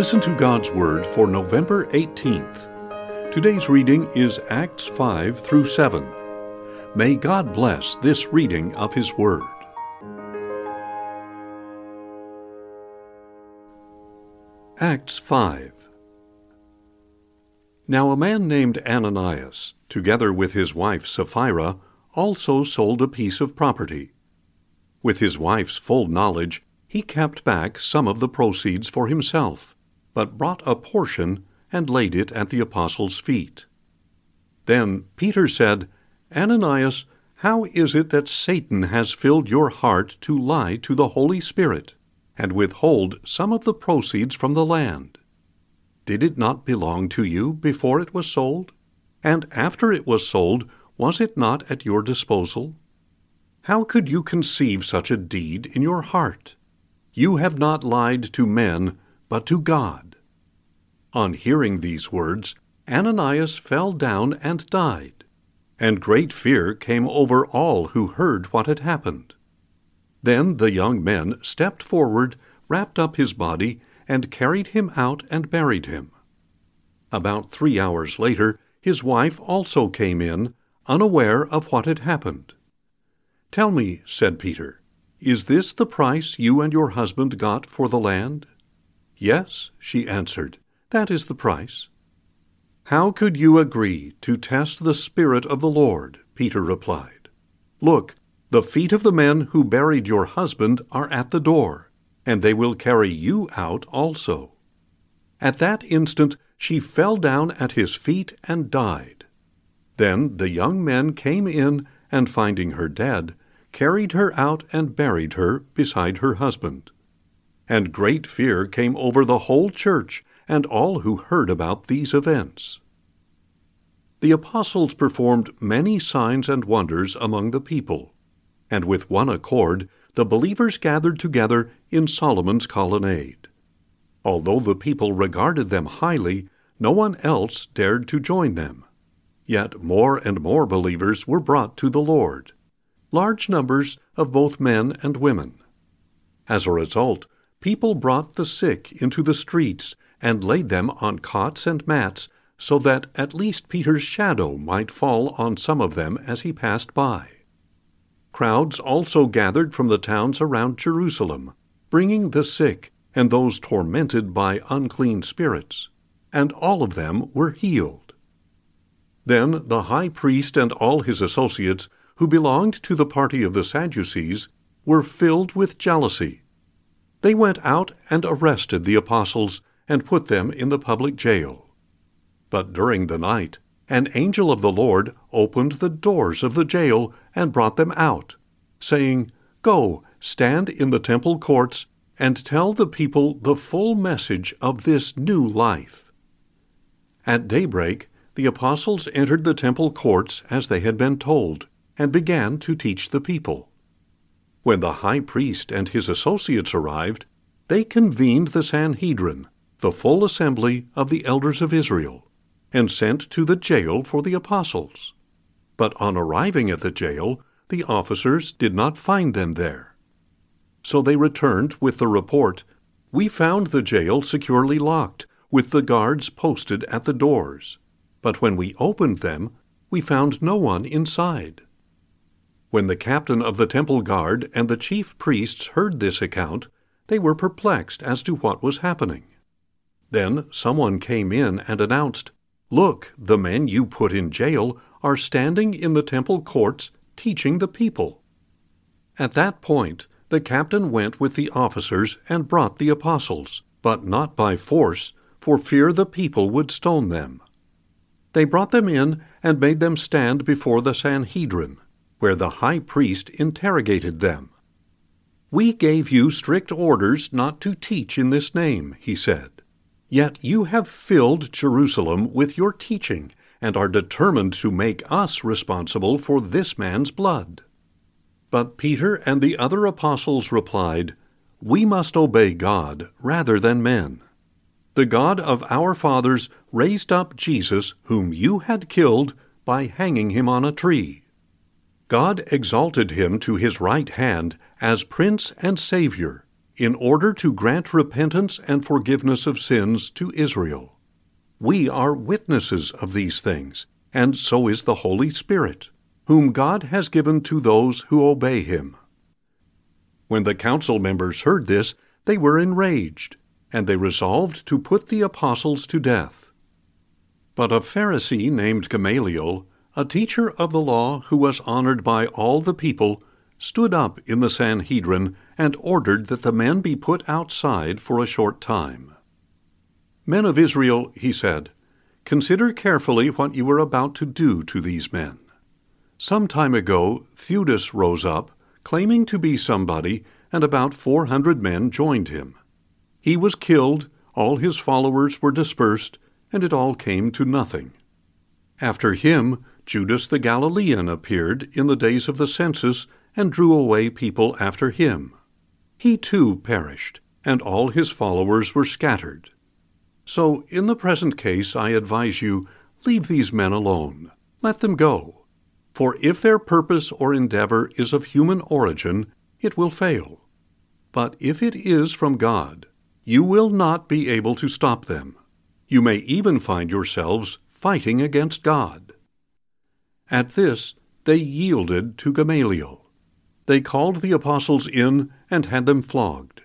Listen to God's Word for November 18th. Today's reading is Acts 5 through 7. May God bless this reading of His Word. Acts 5 Now a man named Ananias, together with his wife Sapphira, also sold a piece of property. With his wife's full knowledge, he kept back some of the proceeds for himself, but brought a portion and laid it at the apostles' feet. Then Peter said, Ananias, how is it that Satan has filled your heart to lie to the Holy Spirit, and withhold some of the proceeds from the land? Did it not belong to you before it was sold? And after it was sold, was it not at your disposal? How could you conceive such a deed in your heart? You have not lied to men, but to God. On hearing these words, Ananias fell down and died, and great fear came over all who heard what had happened. Then the young men stepped forward, wrapped up his body, and carried him out and buried him. About three hours later, his wife also came in, unaware of what had happened. Tell me, said Peter, is this the price you and your husband got for the land? Yes, she answered, that is the price. How could you agree to test the Spirit of the Lord? Peter replied. Look, the feet of the men who buried your husband are at the door, and they will carry you out also. At that instant she fell down at his feet and died. Then the young men came in, and finding her dead, carried her out and buried her beside her husband. And great fear came over the whole church and all who heard about these events. The apostles performed many signs and wonders among the people, and with one accord the believers gathered together in Solomon's colonnade. Although the people regarded them highly, no one else dared to join them. Yet more and more believers were brought to the Lord large numbers of both men and women. As a result, people brought the sick into the streets and laid them on cots and mats so that at least Peter's shadow might fall on some of them as he passed by. Crowds also gathered from the towns around Jerusalem, bringing the sick and those tormented by unclean spirits, and all of them were healed. Then the high priest and all his associates who belonged to the party of the Sadducees, were filled with jealousy. They went out and arrested the apostles and put them in the public jail. But during the night, an angel of the Lord opened the doors of the jail and brought them out, saying, Go, stand in the temple courts, and tell the people the full message of this new life. At daybreak, the apostles entered the temple courts as they had been told and began to teach the people. When the high priest and his associates arrived, they convened the Sanhedrin, the full assembly of the elders of Israel, and sent to the jail for the apostles. But on arriving at the jail, the officers did not find them there. So they returned with the report We found the jail securely locked, with the guards posted at the doors. But when we opened them, we found no one inside. When the captain of the temple guard and the chief priests heard this account, they were perplexed as to what was happening. Then someone came in and announced, Look, the men you put in jail are standing in the temple courts teaching the people. At that point, the captain went with the officers and brought the apostles, but not by force, for fear the people would stone them. They brought them in and made them stand before the Sanhedrin where the high priest interrogated them. We gave you strict orders not to teach in this name, he said. Yet you have filled Jerusalem with your teaching and are determined to make us responsible for this man's blood. But Peter and the other apostles replied, We must obey God rather than men. The God of our fathers raised up Jesus, whom you had killed, by hanging him on a tree. God exalted him to his right hand as Prince and Savior, in order to grant repentance and forgiveness of sins to Israel. We are witnesses of these things, and so is the Holy Spirit, whom God has given to those who obey him. When the council members heard this, they were enraged, and they resolved to put the apostles to death. But a Pharisee named Gamaliel, a teacher of the law who was honored by all the people, stood up in the Sanhedrin and ordered that the men be put outside for a short time. Men of Israel, he said, consider carefully what you are about to do to these men. Some time ago, Theudas rose up, claiming to be somebody, and about four hundred men joined him. He was killed, all his followers were dispersed, and it all came to nothing. After him, Judas the Galilean appeared in the days of the census and drew away people after him. He too perished, and all his followers were scattered. So, in the present case, I advise you leave these men alone. Let them go. For if their purpose or endeavor is of human origin, it will fail. But if it is from God, you will not be able to stop them. You may even find yourselves fighting against God. At this, they yielded to Gamaliel. They called the apostles in and had them flogged.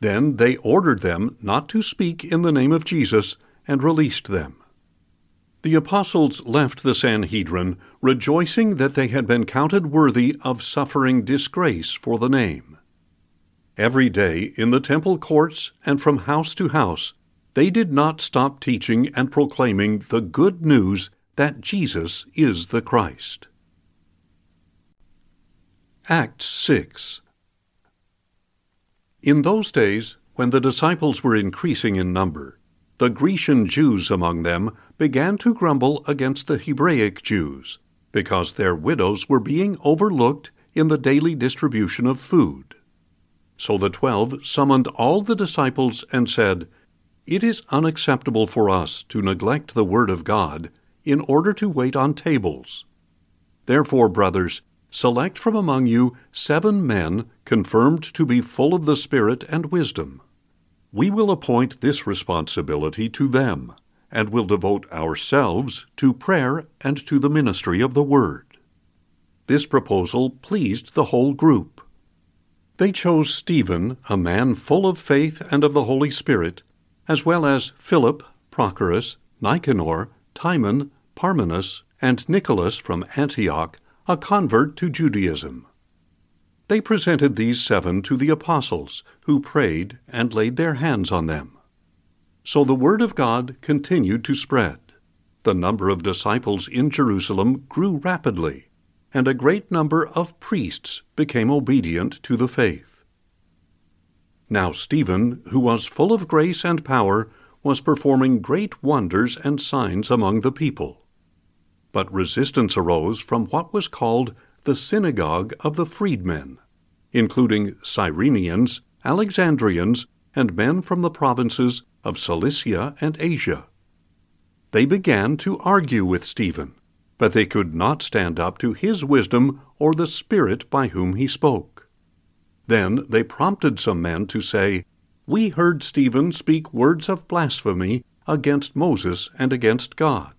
Then they ordered them not to speak in the name of Jesus and released them. The apostles left the Sanhedrin, rejoicing that they had been counted worthy of suffering disgrace for the name. Every day in the temple courts and from house to house, they did not stop teaching and proclaiming the good news that Jesus is the Christ. Acts 6 In those days, when the disciples were increasing in number, the Grecian Jews among them began to grumble against the Hebraic Jews, because their widows were being overlooked in the daily distribution of food. So the twelve summoned all the disciples and said, It is unacceptable for us to neglect the word of God in order to wait on tables. Therefore, brothers, select from among you seven men confirmed to be full of the Spirit and wisdom. We will appoint this responsibility to them, and will devote ourselves to prayer and to the ministry of the Word. This proposal pleased the whole group. They chose Stephen, a man full of faith and of the Holy Spirit, as well as Philip, Prochorus, Nicanor, Timon, Parmenas, and Nicholas from Antioch, a convert to Judaism. They presented these seven to the apostles, who prayed and laid their hands on them. So the word of God continued to spread. The number of disciples in Jerusalem grew rapidly and a great number of priests became obedient to the faith. Now Stephen, who was full of grace and power, was performing great wonders and signs among the people. But resistance arose from what was called the synagogue of the freedmen, including Cyrenians, Alexandrians, and men from the provinces of Cilicia and Asia. They began to argue with Stephen but they could not stand up to his wisdom or the Spirit by whom he spoke. Then they prompted some men to say, We heard Stephen speak words of blasphemy against Moses and against God.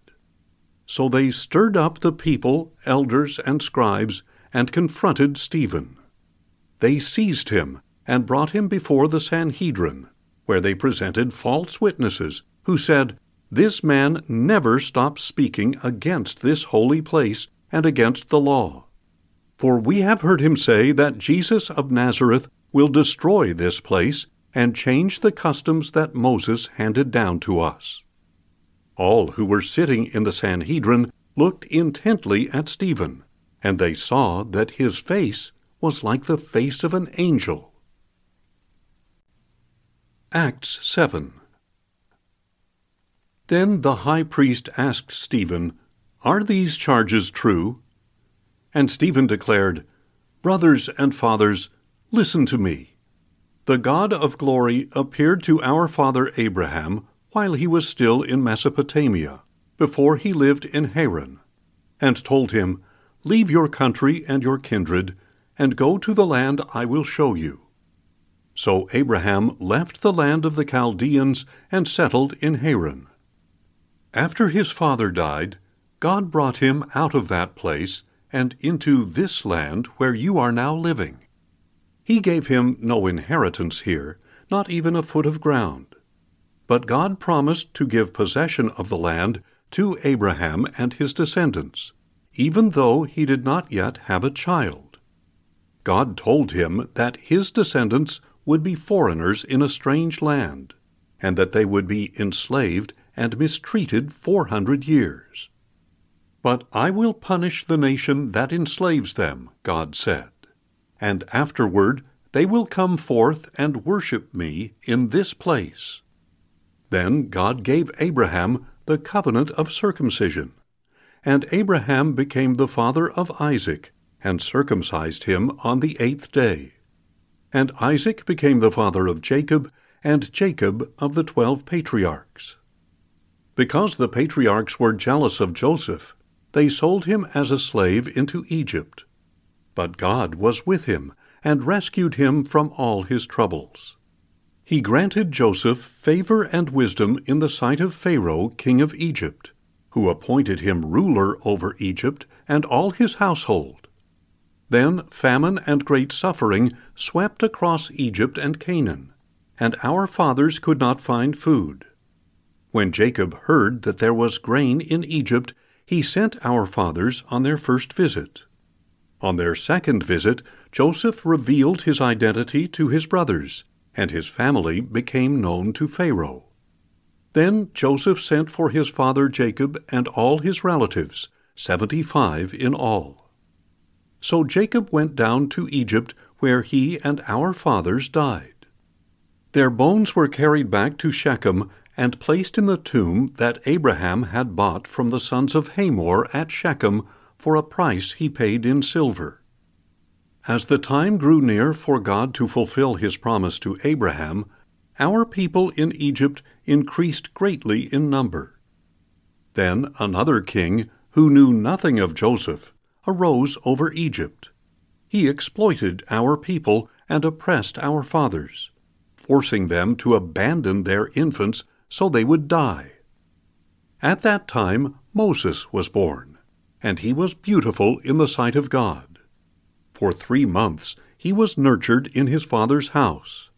So they stirred up the people, elders, and scribes, and confronted Stephen. They seized him and brought him before the Sanhedrin, where they presented false witnesses, who said, this man never stopped speaking against this holy place and against the law. For we have heard him say that Jesus of Nazareth will destroy this place and change the customs that Moses handed down to us. All who were sitting in the Sanhedrin looked intently at Stephen, and they saw that his face was like the face of an angel. Acts 7 then the high priest asked Stephen, Are these charges true? And Stephen declared, Brothers and fathers, listen to me. The God of glory appeared to our father Abraham while he was still in Mesopotamia, before he lived in Haran, and told him, Leave your country and your kindred, and go to the land I will show you. So Abraham left the land of the Chaldeans and settled in Haran. After his father died, God brought him out of that place and into this land where you are now living. He gave him no inheritance here, not even a foot of ground. But God promised to give possession of the land to Abraham and his descendants, even though he did not yet have a child. God told him that his descendants would be foreigners in a strange land, and that they would be enslaved and mistreated four hundred years. But I will punish the nation that enslaves them, God said, and afterward they will come forth and worship me in this place. Then God gave Abraham the covenant of circumcision, and Abraham became the father of Isaac, and circumcised him on the eighth day. And Isaac became the father of Jacob, and Jacob of the twelve patriarchs. Because the patriarchs were jealous of Joseph, they sold him as a slave into Egypt. But God was with him and rescued him from all his troubles. He granted Joseph favor and wisdom in the sight of Pharaoh, king of Egypt, who appointed him ruler over Egypt and all his household. Then famine and great suffering swept across Egypt and Canaan, and our fathers could not find food. When Jacob heard that there was grain in Egypt, he sent our fathers on their first visit. On their second visit, Joseph revealed his identity to his brothers, and his family became known to Pharaoh. Then Joseph sent for his father Jacob and all his relatives, seventy five in all. So Jacob went down to Egypt, where he and our fathers died. Their bones were carried back to Shechem and placed in the tomb that Abraham had bought from the sons of Hamor at Shechem for a price he paid in silver. As the time grew near for God to fulfill his promise to Abraham, our people in Egypt increased greatly in number. Then another king, who knew nothing of Joseph, arose over Egypt. He exploited our people and oppressed our fathers, forcing them to abandon their infants so they would die. At that time Moses was born, and he was beautiful in the sight of God. For three months he was nurtured in his father's house.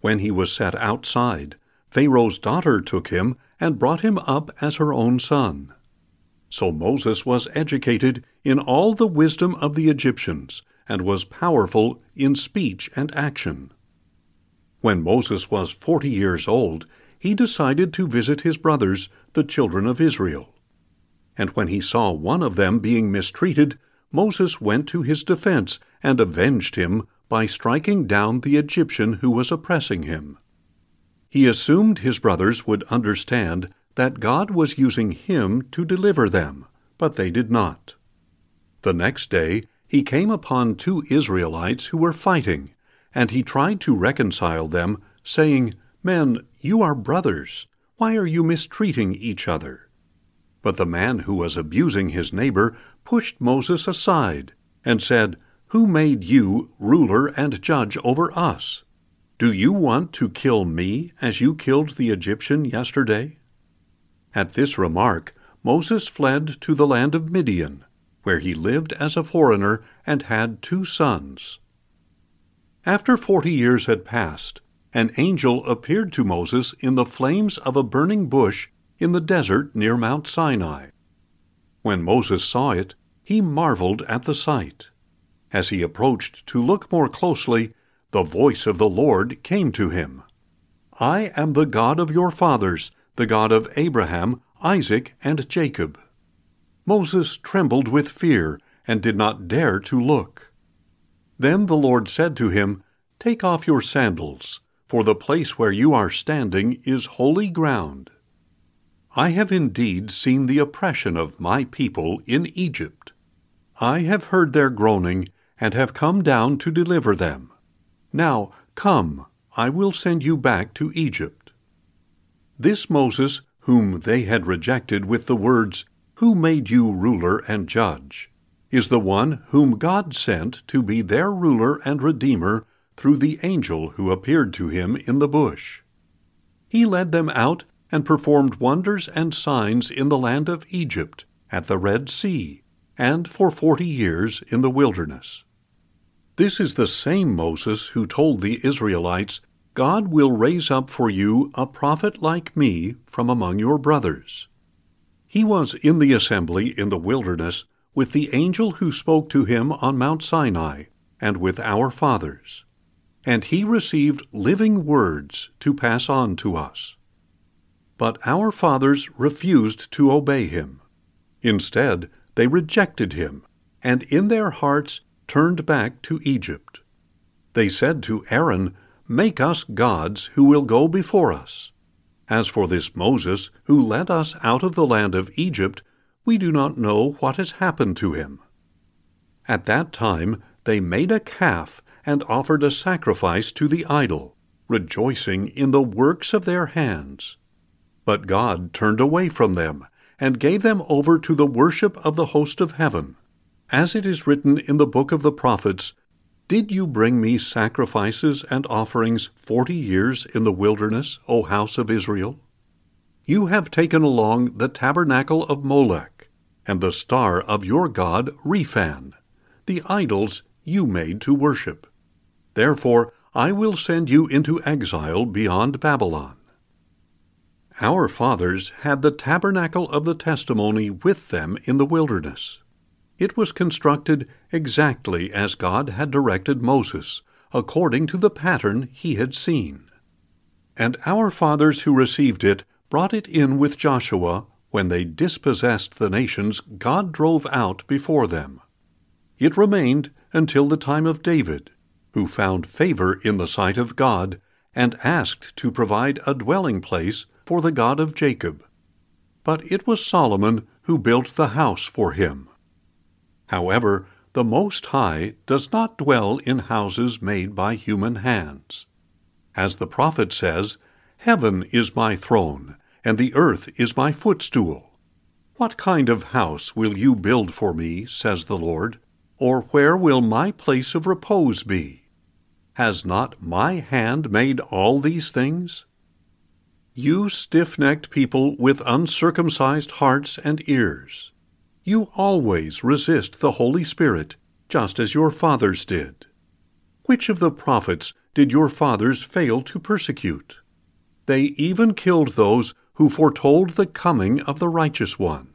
When he was set outside, Pharaoh's daughter took him and brought him up as her own son. So Moses was educated in all the wisdom of the Egyptians, and was powerful in speech and action. When Moses was forty years old, he decided to visit his brothers, the children of Israel. And when he saw one of them being mistreated, Moses went to his defense and avenged him by striking down the Egyptian who was oppressing him. He assumed his brothers would understand that God was using him to deliver them, but they did not. The next day he came upon two Israelites who were fighting, and he tried to reconcile them, saying, Men, you are brothers. Why are you mistreating each other? But the man who was abusing his neighbor pushed Moses aside and said, Who made you ruler and judge over us? Do you want to kill me as you killed the Egyptian yesterday? At this remark, Moses fled to the land of Midian, where he lived as a foreigner and had two sons. After forty years had passed, an angel appeared to Moses in the flames of a burning bush in the desert near Mount Sinai. When Moses saw it, he marveled at the sight. As he approached to look more closely, the voice of the Lord came to him I am the God of your fathers, the God of Abraham, Isaac, and Jacob. Moses trembled with fear and did not dare to look. Then the Lord said to him, Take off your sandals for the place where you are standing is holy ground. I have indeed seen the oppression of my people in Egypt. I have heard their groaning, and have come down to deliver them. Now, come, I will send you back to Egypt. This Moses, whom they had rejected with the words, Who made you ruler and judge? is the one whom God sent to be their ruler and redeemer through the angel who appeared to him in the bush. He led them out and performed wonders and signs in the land of Egypt, at the Red Sea, and for forty years in the wilderness. This is the same Moses who told the Israelites, God will raise up for you a prophet like me from among your brothers. He was in the assembly in the wilderness with the angel who spoke to him on Mount Sinai, and with our fathers. And he received living words to pass on to us. But our fathers refused to obey him. Instead, they rejected him, and in their hearts turned back to Egypt. They said to Aaron, Make us gods who will go before us. As for this Moses, who led us out of the land of Egypt, we do not know what has happened to him. At that time they made a calf and offered a sacrifice to the idol, rejoicing in the works of their hands. But God turned away from them, and gave them over to the worship of the host of heaven. As it is written in the book of the prophets, Did you bring me sacrifices and offerings forty years in the wilderness, O house of Israel? You have taken along the tabernacle of Molech, and the star of your god Rephan, the idols you made to worship. Therefore I will send you into exile beyond Babylon. Our fathers had the tabernacle of the testimony with them in the wilderness. It was constructed exactly as God had directed Moses, according to the pattern he had seen. And our fathers who received it brought it in with Joshua when they dispossessed the nations God drove out before them. It remained until the time of David, who found favor in the sight of God and asked to provide a dwelling place for the God of Jacob. But it was Solomon who built the house for him. However, the Most High does not dwell in houses made by human hands. As the prophet says, Heaven is my throne, and the earth is my footstool. What kind of house will you build for me, says the Lord? Or where will my place of repose be? Has not my hand made all these things? You stiff necked people with uncircumcised hearts and ears, you always resist the Holy Spirit, just as your fathers did. Which of the prophets did your fathers fail to persecute? They even killed those who foretold the coming of the righteous one.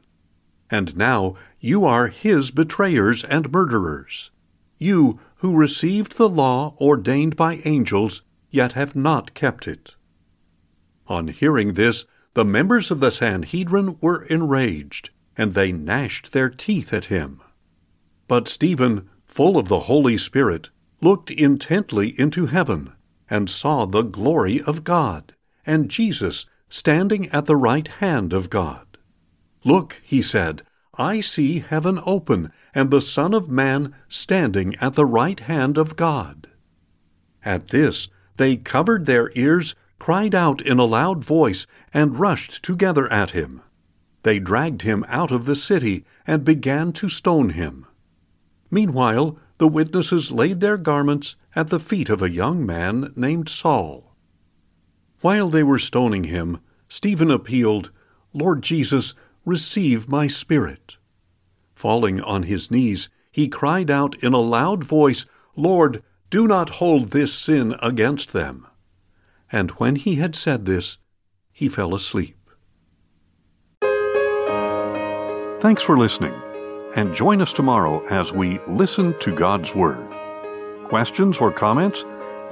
And now you are his betrayers and murderers. You who received the law ordained by angels, yet have not kept it. On hearing this, the members of the Sanhedrin were enraged, and they gnashed their teeth at him. But Stephen, full of the Holy Spirit, looked intently into heaven, and saw the glory of God, and Jesus standing at the right hand of God. Look, he said, I see heaven open, and the Son of Man standing at the right hand of God. At this they covered their ears cried out in a loud voice, and rushed together at him. They dragged him out of the city, and began to stone him. Meanwhile, the witnesses laid their garments at the feet of a young man named Saul. While they were stoning him, Stephen appealed, Lord Jesus, receive my spirit. Falling on his knees, he cried out in a loud voice, Lord, do not hold this sin against them and when he had said this, he fell asleep. Thanks for listening, and join us tomorrow as we listen to God's Word. Questions or comments?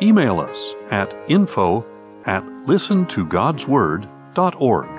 Email us at info at listentogodsword.org.